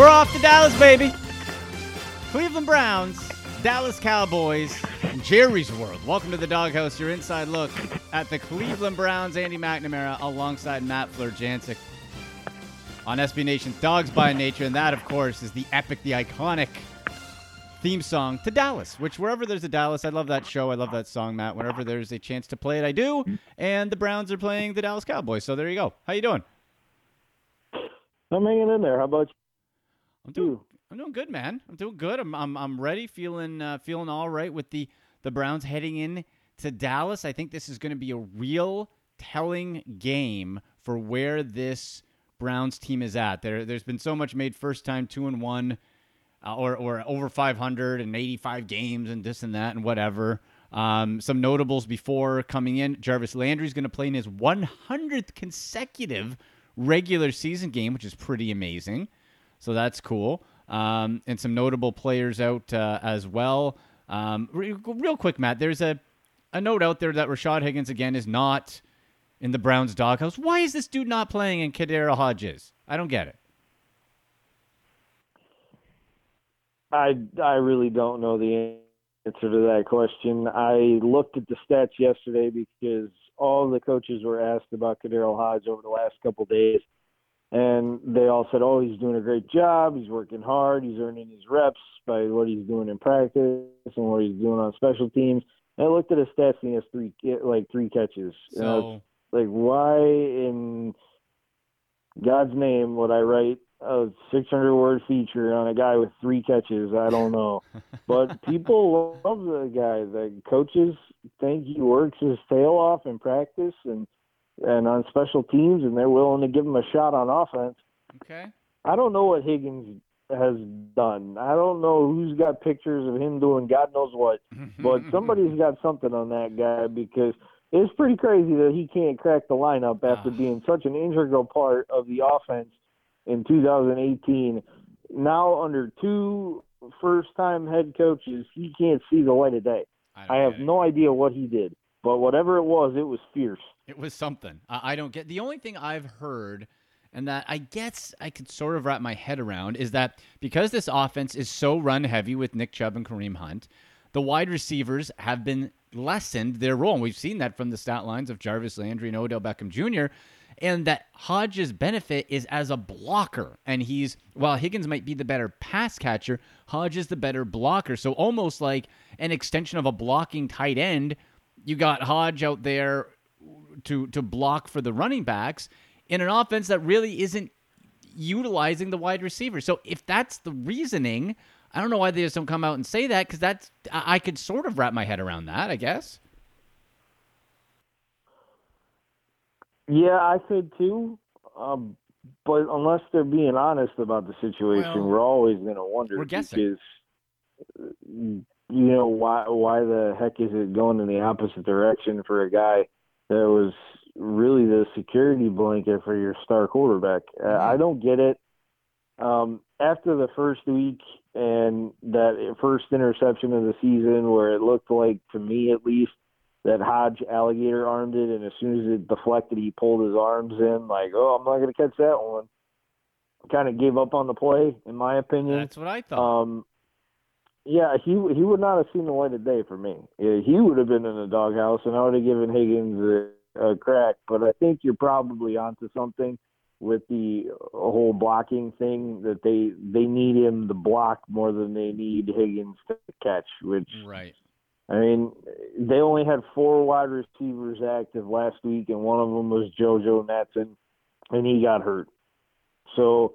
We're off to Dallas, baby. Cleveland Browns, Dallas Cowboys, Jerry's World. Welcome to the Dawg House, your inside look at the Cleveland Browns. Andy McNamara alongside Matt Florjancic on SB Nation's Dawgs by Nature. And that, of course, is the epic, the iconic theme song to Dallas, which wherever there's a Dallas, I love that show. I love that song, Matt. Whenever there's a chance to play it, I do. And the Browns are playing the Dallas Cowboys. So there you go. How you doing? I'm hanging in there. How about I'm doing. I'm doing good, man. I'm doing good. I'm I'm, I'm ready, feeling uh, feeling all right with the the Browns heading in to Dallas. I think this is going to be a real telling game for where this Browns team is at. There there's been so much made first time two and one, uh, or or over 585 games and this and that and whatever. Um, some notables before coming in. Jarvis Landry's going to play in his 100th consecutive regular season game, which is pretty amazing. So that's cool. Um, and some notable players out uh, as well. Um, re- real quick, Matt, there's a, a note out there that Rashad Higgins, again, is not in the Browns' doghouse. Why is this dude not playing in KhaDarel Hodges? I don't get it. I I really don't know the answer to that question. I looked at the stats yesterday because all the coaches were asked about KhaDarel Hodge over the last couple days, and they all said, "Oh, he's doing a great job. He's working hard. He's earning his reps by what he's doing in practice and what he's doing on special teams." And I looked at his stats, and he has three like three catches. And I was like, why in God's name would I write a 600 word feature on a guy with three catches? I don't know. but people love the guy. The coaches think he works his tail off in practice and and on special teams, and they're willing to give him a shot on offense. okay, I don't know what Higgins has done. I don't know who's got pictures of him doing God knows what, but somebody's got something on that guy because it's pretty crazy that he can't crack the lineup after Ah. being such an integral part of the offense in 2018. Now under two first-time head coaches, he can't see the light of day. don't I have no idea what he did, but whatever it was, it was fierce. It was something. I, I don't get. The only thing I've heard, and that I guess I could sort of wrap my head around, is that because this offense is so run heavy with Nick Chubb and Kareem Hunt, the wide receivers have been lessened their role. And we've seen that from the stat lines of Jarvis Landry and Odell Beckham Jr. And that Hodges' benefit is as a blocker. And he's, while Higgins might be the better pass catcher, Hodge is the better blocker. So almost like an extension of a blocking tight end. You got Hodge out there to to block for the running backs in an offense that really isn't utilizing the wide receiver. So if that's the reasoning, I don't know why they just don't come out and say that because that's I, I could sort of wrap my head around that. I guess. Yeah, I could too. Um, but unless they're being honest about the situation, Well, we're always going to wonder we're guessing. because you know why why the heck is it going in the opposite direction for a guy that was really the security blanket for your star quarterback? Uh, I don't get it. Um, after the first week and that first interception of the season, where it looked like, to me at least, that Hodge alligator armed it, and as soon as it deflected, he pulled his arms in, like, oh, I'm not going to catch that one. Kind of gave up on the play, in my opinion. That's what I thought. Um, yeah, he he would not have seen the light of day for me. Yeah, He would have been in the doghouse, and I would have given Higgins a, a crack. But I think you're probably onto something. with the whole blocking thing that they they need him to block more than they need Higgins to catch, which right. I mean, they only had four wide receivers active last week, and one of them was JoJo Natson, and he got hurt. So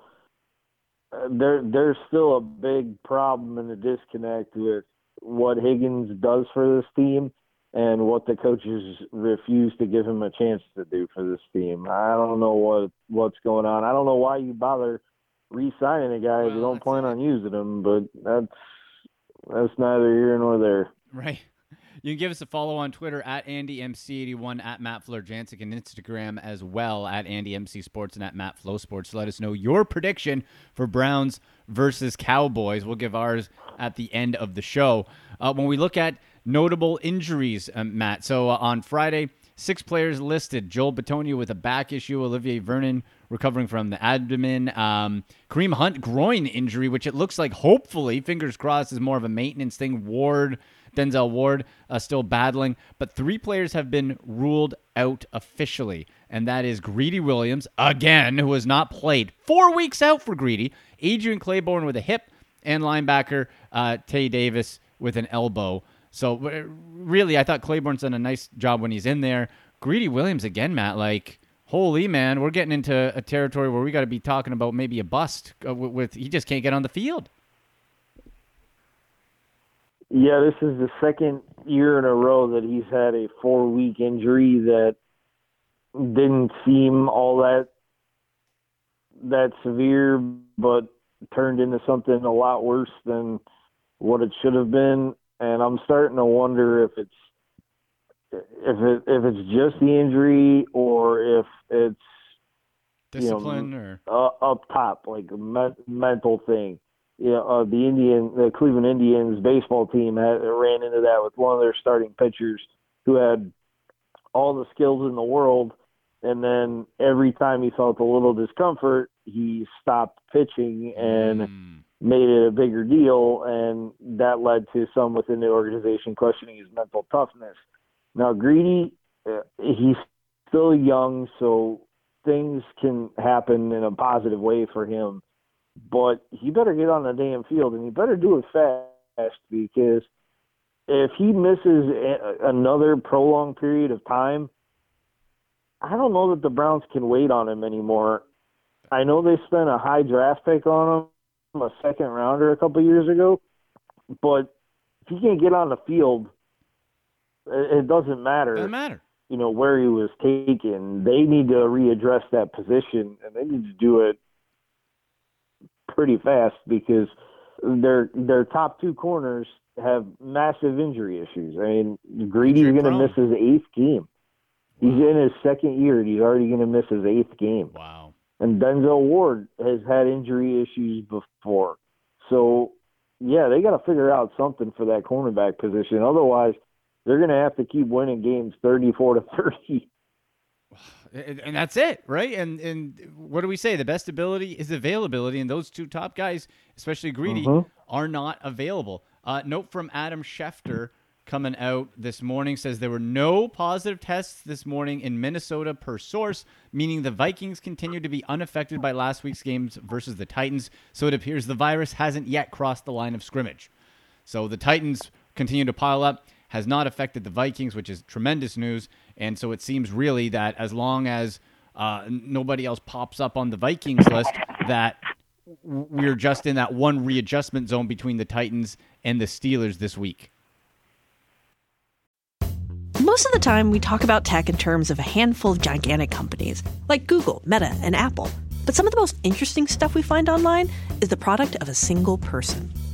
there, there's still a big problem and a disconnect with what Higgins does for this team and what the coaches refuse to give him a chance to do for this team. I don't know what what's going on. I don't know why you bother re-signing a guy well, if you don't plan on using him, but that's that's neither here nor there. Right. You can give us a follow on Twitter at AndyMC81, at Matt Florjancic, and Instagram as well at AndyMC Sports and at Matt Flow Sports. Let us know your prediction for Browns versus Cowboys. We'll give ours at the end of the show. Uh, when we look at notable injuries, um, Matt, so uh, on Friday, six players listed Joel Bitonio with a back issue, Olivier Vernon recovering from the abdomen. Um, Kareem Hunt groin injury, which it looks like hopefully, fingers crossed, is more of a maintenance thing. Ward, Denzel Ward, uh, still battling, but three players have been ruled out officially, and that is Greedy Williams again, who has not played four weeks out for Greedy. Adrian Clayborn with a hip, and linebacker uh, Tae Davis with an elbow. So really, I thought Clayborn's done a nice job when he's in there. Greedy Williams again, Matt. Like holy man, we're getting into a territory where we got to be talking about maybe a bust uh, with, with, he just can't get on the field. Yeah, this is the second year in a row that he's had a four week injury that didn't seem all that that severe, but turned into something a lot worse than what it should have been. And I'm starting to wonder if it's if it if it's just the injury or if it's discipline you know, or uh, up top like a me- mental thing. Yeah, you know, uh, the Indian, the Cleveland Indians baseball team had ran into that with one of their starting pitchers who had all the skills in the world, and then every time he felt a little discomfort, he stopped pitching and. Mm made it a bigger deal, and that led to some within the organization questioning his mental toughness. Now, Greedy, uh, he's still young, so things can happen in a positive way for him. But he better get on the damn field, and he better do it fast because if he misses a- another prolonged period of time, I don't know that the Browns can wait on him anymore. I know they spent a high draft pick on him, a second rounder a couple years ago, but if he can't get on the field, it doesn't matter. Doesn't matter. You know where he was taken. They need to readdress that position, and they need to do it pretty fast because their their top two corners have massive injury issues. I mean, Greedy's going to miss his eighth game. He's in his second year, and he's already going to miss his eighth game. Wow. And Denzel Ward has had injury issues before. So, yeah, they got to figure out something for that cornerback position. Otherwise, they're going to have to keep winning games 34 to 30. And that's it, right? And and what do we say? The best ability is availability, and those two top guys, especially Greedy, mm-hmm. are not available. Uh, note from Adam Schefter coming out this morning says there were no positive tests this morning in Minnesota per source, meaning the Vikings continue to be unaffected by last week's games versus the Titans. So it appears the virus hasn't yet crossed the line of scrimmage. So the Titans continue to pile up has not affected the Vikings, which is tremendous news. And so it seems really that as long as uh, nobody else pops up on the Vikings list, that we're just in that one readjustment zone between the Titans and the Steelers this week. Most of the time, we talk about tech in terms of a handful of gigantic companies like Google, Meta, and Apple. But some of the most interesting stuff we find online is the product of a single person.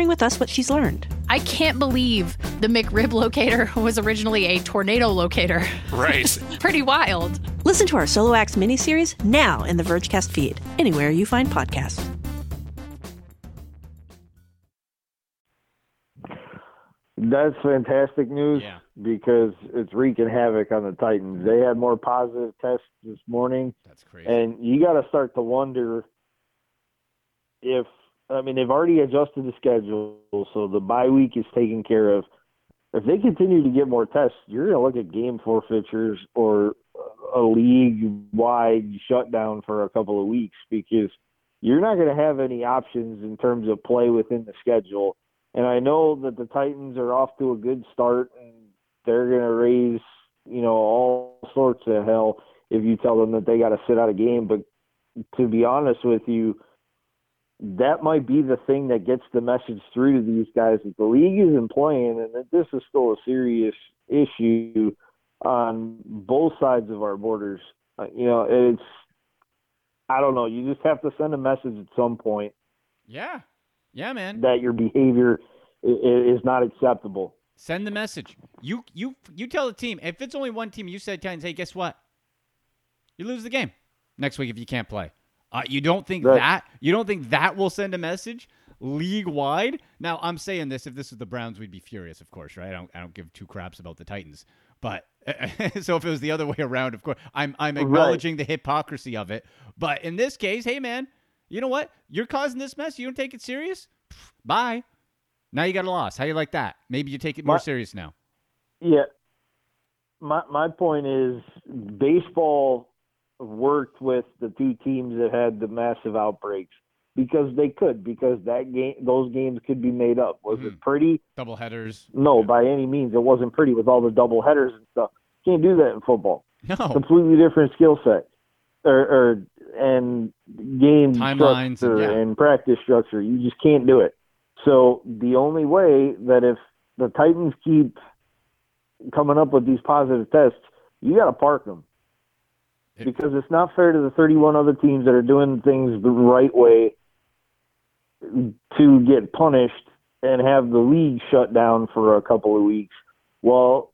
with us what she's learned. I can't believe the McRib locator was originally a tornado locator. Right. Pretty wild. Listen to our Solo Acts miniseries now in the Vergecast feed, anywhere you find podcasts. That's fantastic news Yeah. because it's wreaking havoc on the Titans. They had more positive tests this morning, That's crazy. and you got to start to wonder if I mean they've already adjusted the schedule, so the bye week is taken care of. If they continue to get more tests, you're going to look at game forfeitures or a league-wide shutdown for a couple of weeks because you're not going to have any options in terms of play within the schedule. And I know that the Titans are off to a good start, and they're going to raise, you know, all sorts of hell if you tell them that they got to sit out a game. But to be honest with you, that might be the thing that gets the message through to these guys that the league isn't playing and that this is still a serious issue on both sides of our borders. Uh, you know, it's I don't know. You just have to send a message at some point yeah. Yeah, man. that your behavior is not acceptable. Send the message. You you you tell the team. If it's only one team, you said hey, guess what? You lose the game next week if you can't play. Uh, you don't think Right. that you don't think that will send a message league wide? Now I'm saying this. If this was the Browns, we'd be furious, of course, right? I don't I don't give two craps about the Titans. But so if it was the other way around, of course, I'm I'm Right. acknowledging the hypocrisy of it. But in this case, hey man, you know what? You're causing this mess. You don't take it serious. Pff, Bye. Now you got a loss. How you like that? Maybe you take it more My- serious now. Yeah. My my point is baseball worked with the two teams that had the massive outbreaks because they could because that game those games could be made up. Was Mhm. it pretty? Double headers. No, by any means it wasn't pretty with all the double headers and stuff. Can't do that in football. No. Completely different skill set. Or, or and game Timelines and- yeah. and practice structure. You just can't do it. So the only way that if the Titans keep coming up with these positive tests, you got to park them because it's not fair to the 31 other teams that are doing things the right way to get punished and have the league shut down for a couple of weeks while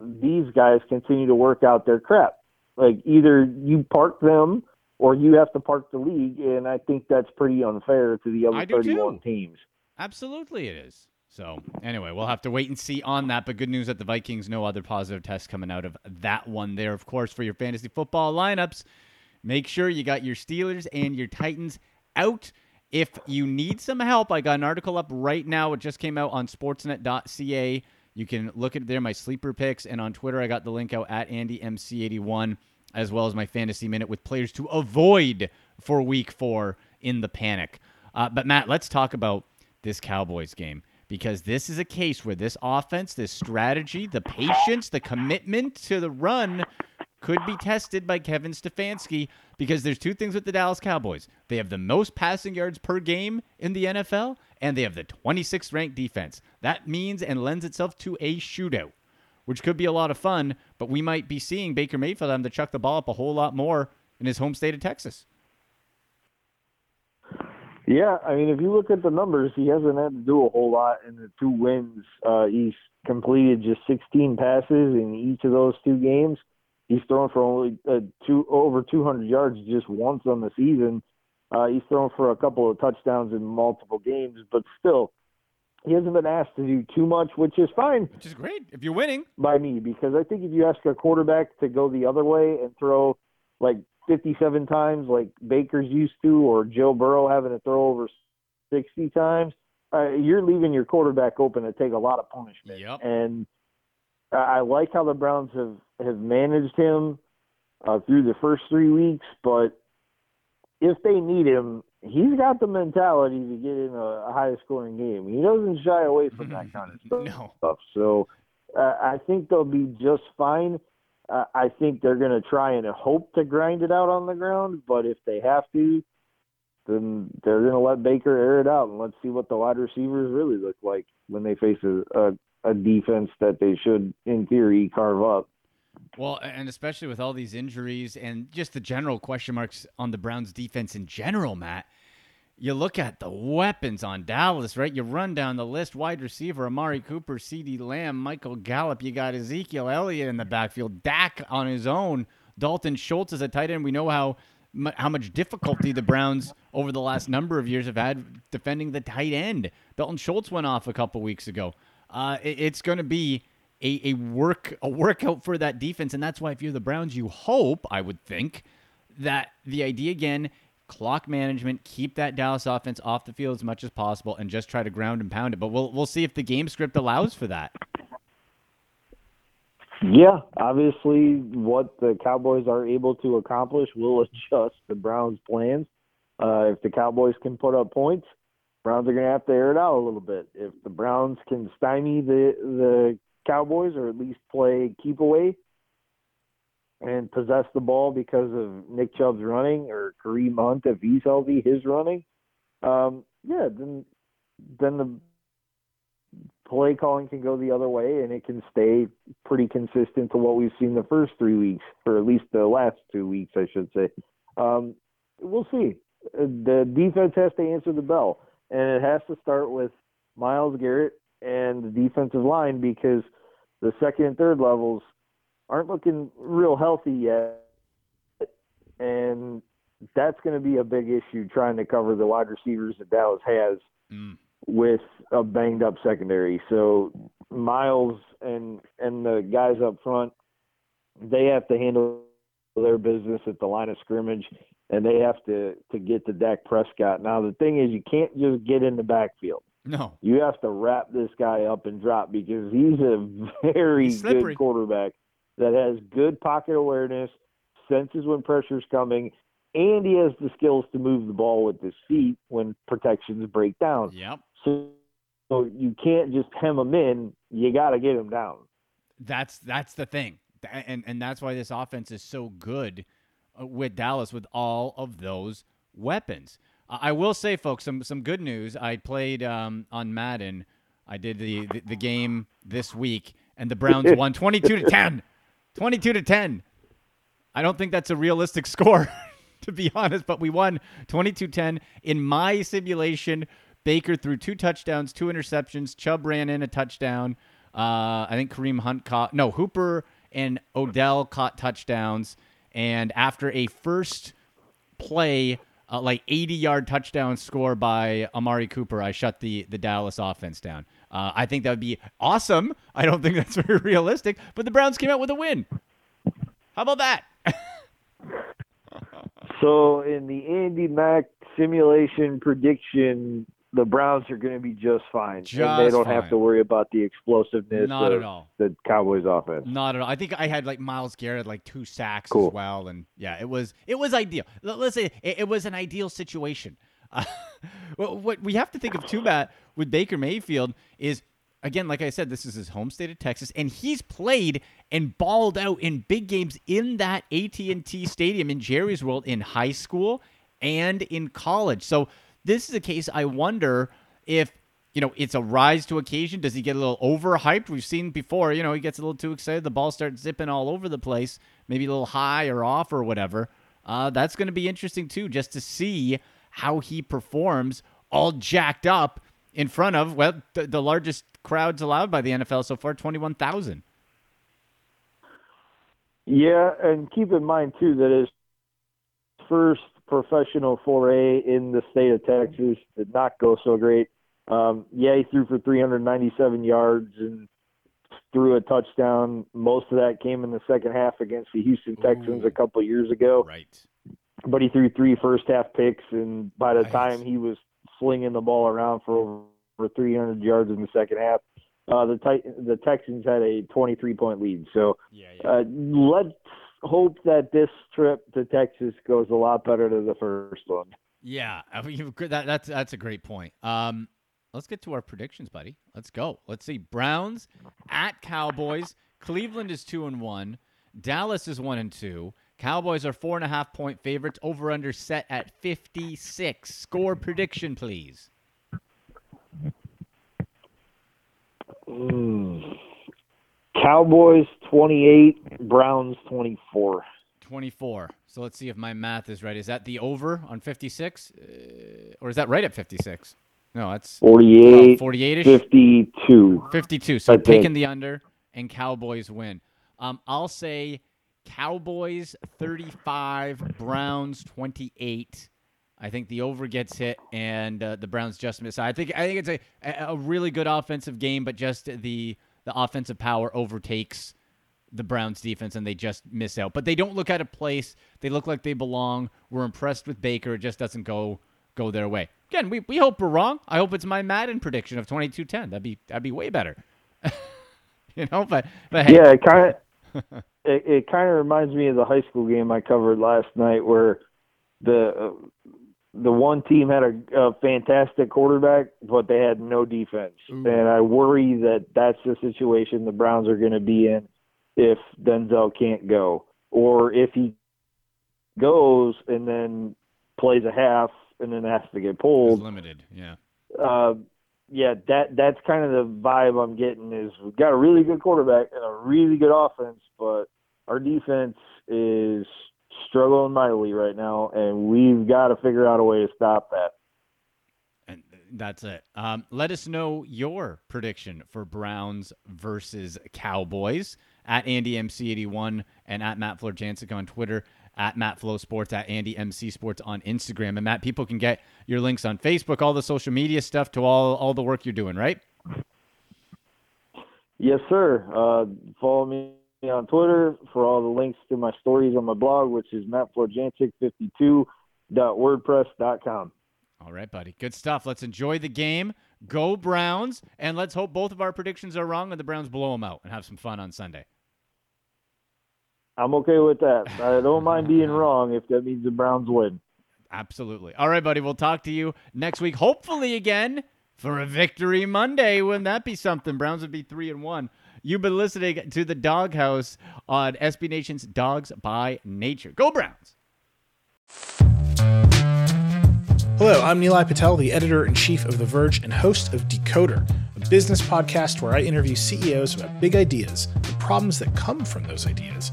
these guys continue to work out their crap. Like either you park them or you have to park the league, and I think that's pretty unfair to the other 31 too. teams. Absolutely, it is. So, anyway, we'll have to wait and see on that. But good news that the Vikings, no other positive tests coming out of that one there. Of course, for your fantasy football lineups, make sure you got your Steelers and your Titans out. If you need some help, I got an article up right now. It just came out on sportsnet.ca. You can look at there, my sleeper picks. And on Twitter, I got the link out at AndyMC81, as well as my fantasy minute with players to avoid for week four in the panic. Uh, but, Matt, let's talk about this Cowboys game because this is a case where this offense, this strategy, the patience, the commitment to the run could be tested by Kevin Stefanski because there's two things with the Dallas Cowboys. They have the most passing yards per game in the NFL and they have the 26th ranked defense. That means and lends itself to a shootout, which could be a lot of fun, but we might be seeing Baker Mayfield having to chuck the ball up a whole lot more in his home state of Texas. Yeah, I mean, if you look at the numbers, he hasn't had to do a whole lot in the two wins. Uh, he's completed just 16 passes in each of those two games. He's thrown for only uh, two over 200 yards just once on the season. Uh, he's thrown for a couple of touchdowns in multiple games, but still, he hasn't been asked to do too much, which is fine Which is great if you're winning. by me because I think if you ask a quarterback to go the other way and throw like 57 times like Baker's used to, or Joe Burrow having to throw over 60 times, uh, you're leaving your quarterback open to take a lot of punishment. Yep. And I like how the Browns have have managed him uh, through the first three weeks, but if they need him, he's got the mentality to get in a, a high scoring game. He doesn't shy away from that kind of stuff No. So uh, I think they'll be just fine. Uh, I think they're going to try and hope to grind it out on the ground, but if they have to, then they're going to let Baker air it out and let's see what the wide receivers really look like when they face a, a, a defense that they should, in theory, carve up. Well, and especially with all these injuries and just the general question marks on the Browns defense in general, Matt. You look at the weapons on Dallas, right? You run down the list wide receiver, Amari Cooper, CeeDee Lamb, Michael Gallup. You got Ezekiel Elliott in the backfield, Dak on his own. Dalton Schultz as a tight end. We know how how much difficulty the Browns over the last number of years have had defending the tight end. Dalton Schultz went off a couple weeks ago. Uh, it, it's going to be a, a work a workout for that defense, and that's why if you're the Browns, you hope I would think that the idea again clock management, keep that Dallas offense off the field as much as possible, and just try to ground and pound it. But we'll we'll see if the game script allows for that. Yeah, obviously, what the Cowboys are able to accomplish will adjust the Browns' plans. Uh, if the Cowboys can put up points, Browns are going to have to air it out a little bit. If the Browns can stymie the the Cowboys or at least play keep away and possess the ball because of Nick Chubb's running or Kareem Hunt if he's healthy, his running, um, yeah, then then the play calling can go the other way and it can stay pretty consistent to what we've seen the first three weeks, or at least the last two weeks, I should say. Um, we'll see. The defense has to answer the bell, and it has to start with Myles Garrett and the defensive line because the second and third levels aren't looking real healthy yet. And that's going to be a big issue trying to cover the wide receivers that Dallas has. Mm with a banged up secondary. So Myles and and the guys up front, they have to handle their business at the line of scrimmage, and they have to to get to Dak Prescott. Now the thing is, you can't just get in the backfield. No, you have to wrap this guy up and drop because he's a very he's good quarterback that has good pocket awareness, senses when pressure's coming, and he has the skills to move the ball with his feet when protections break down. Yep. So, so you can't just hem him in. You got to get him down. That's that's the thing, and and that's why this offense is so good uh, with Dallas with all of those weapons. I will say, folks, some some good news. I played um, on Madden. I did the, the, the game this week, and the Browns won twenty two to ten. Twenty two to ten. I don't think that's a realistic score, to be honest, but we won 22-10 in my simulation Baker threw two touchdowns, two interceptions. Chubb ran in a touchdown. Uh, I think Kareem Hunt caught no Hooper and Odell caught touchdowns. And after a first play, uh, like 80 yard touchdown score by Amari Cooper, I shut the the Dallas offense down. Uh, I think that would be awesome. I don't think that's very realistic, but the Browns came out with a win. How about that? so in the Andy Mack simulation prediction the Browns are going to be just fine, just and they don't fine. have to worry about the explosiveness. Not of at all. The Cowboys' offense. Not at all. I think I had like Myles Garrett like two sacks cool. as well, and yeah, it was it was ideal. Let's say it, it was an ideal situation. Uh, what we have to think of too, Matt, with Baker Mayfield is again, like I said, this is his home state of Texas, and he's played and balled out in big games in that AT and T Stadium in Jerry's World in high school and in college. So this is a case I wonder if you know it's a rise to occasion. Does he get a little overhyped? We've seen before. You know, he gets a little too excited. The ball starts zipping all over the place. Maybe a little high or off or whatever. Uh, that's going to be interesting too, just to see how he performs, all jacked up in front of well the, the largest crowds allowed by the NFL so far, twenty one thousand. Yeah, and keep in mind too that his first professional foray in the state of Texas did not go so great. Um, yeah, he threw for 397 yards and threw a touchdown. Most of that came in the second half against the Houston Texans Ooh. a couple years ago. Right. But he threw three first half picks, and by the time he was slinging the ball around for over 300 yards in the second half, uh, the the Texans had a 23 point lead. So yeah, yeah. Uh, let's hope that this trip to Texas goes a lot better than the first one. Yeah, that, that's that's a great point. Um, let's get to our predictions, buddy. Let's go. Let's see. Browns at Cowboys. Cleveland is two and one. Dallas is one and two. Cowboys are four and a half point favorites. Over under set at fifty six. Score prediction, please. Mm. Cowboys 28, Browns 24. 24. So let's see if my math is right. Is that the over on 56? Uh, or is that right at 56? No, that's 48. 48 ish? 52. 52. So I taking the under and Cowboys win. Um, I'll say Cowboys 35, Browns 28. I think the over gets hit and uh, the Browns just miss. I think I think it's a a really good offensive game, but just the the offensive power overtakes the Browns defense and they just miss out. But they don't look out of place. They look like they belong. We're impressed with Baker. It just doesn't go go their way. Again, we, we hope we're wrong. I hope it's my Madden prediction of 22-10. That'd be that'd be way better. you know, but but hey. Yeah, kind of it, it kind of reminds me of the high school game I covered last night where the uh, the one team had a, a fantastic quarterback, but they had no defense, Ooh. and I worry that that's the situation the Browns are going to be in if Denzel can't go, or if he goes and then plays a half and then has to get pulled. He's limited, yeah. Uh, yeah, that that's kind of the vibe I'm getting. Is we've got a really good quarterback and a really good offense, but our defense is struggling mightily right now, and we've got to figure out a way to stop that. And that's it. Um, let us know your prediction for Browns versus Cowboys at Andy MC81 and at Matt Florjancic on Twitter, at Matt Flow Sports, at Andy MC Sports on Instagram. And Matt, people can get your links on Facebook, all the social media stuff to all all the work you're doing, right? Yes, sir. Uh, follow me on Twitter for all the links to my stories on my blog, which is mattflorjancic52.wordpress.com. All right, buddy. Good stuff. Let's enjoy the game. Go Browns, and let's hope both of our predictions are wrong and the Browns blow them out and have some fun on Sunday. I'm okay with that. I don't mind being wrong if that means the Browns win. Absolutely. All right, buddy. We'll talk to you next week, hopefully again for a victory Monday. Wouldn't that be something? Browns would be three and one. You've been listening to the Dawg House on SB Nation's Dawgs by Nature. Go Browns! Hello, I'm Nilay Patel, the editor in chief of The Verge and host of Decoder, a business podcast where I interview CEOs about big ideas, the problems that come from those ideas,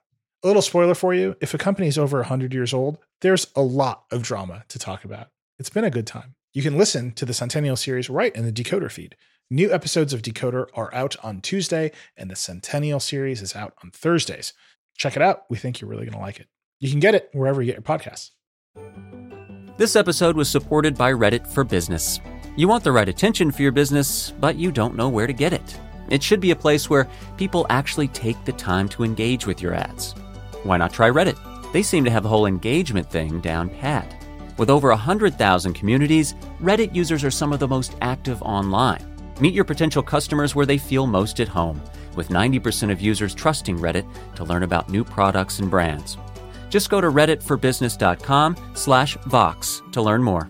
A little spoiler for you if a company is over 100 years old, there's a lot of drama to talk about. It's been a good time. You can listen to the Centennial series right in the Decoder feed. New episodes of Decoder are out on Tuesday, and the Centennial series is out on Thursdays. Check it out. We think you're really going to like it. You can get it wherever you get your podcasts. This episode was supported by Reddit for Business. You want the right attention for your business, but you don't know where to get it. It should be a place where people actually take the time to engage with your ads. Why not try Reddit? They seem to have the whole engagement thing down pat. With over 100,000 communities, Reddit users are some of the most active online. Meet your potential customers where they feel most at home, with 90% of users trusting Reddit to learn about new products and brands. Just go to redditforbusiness.com slash Vox to learn more.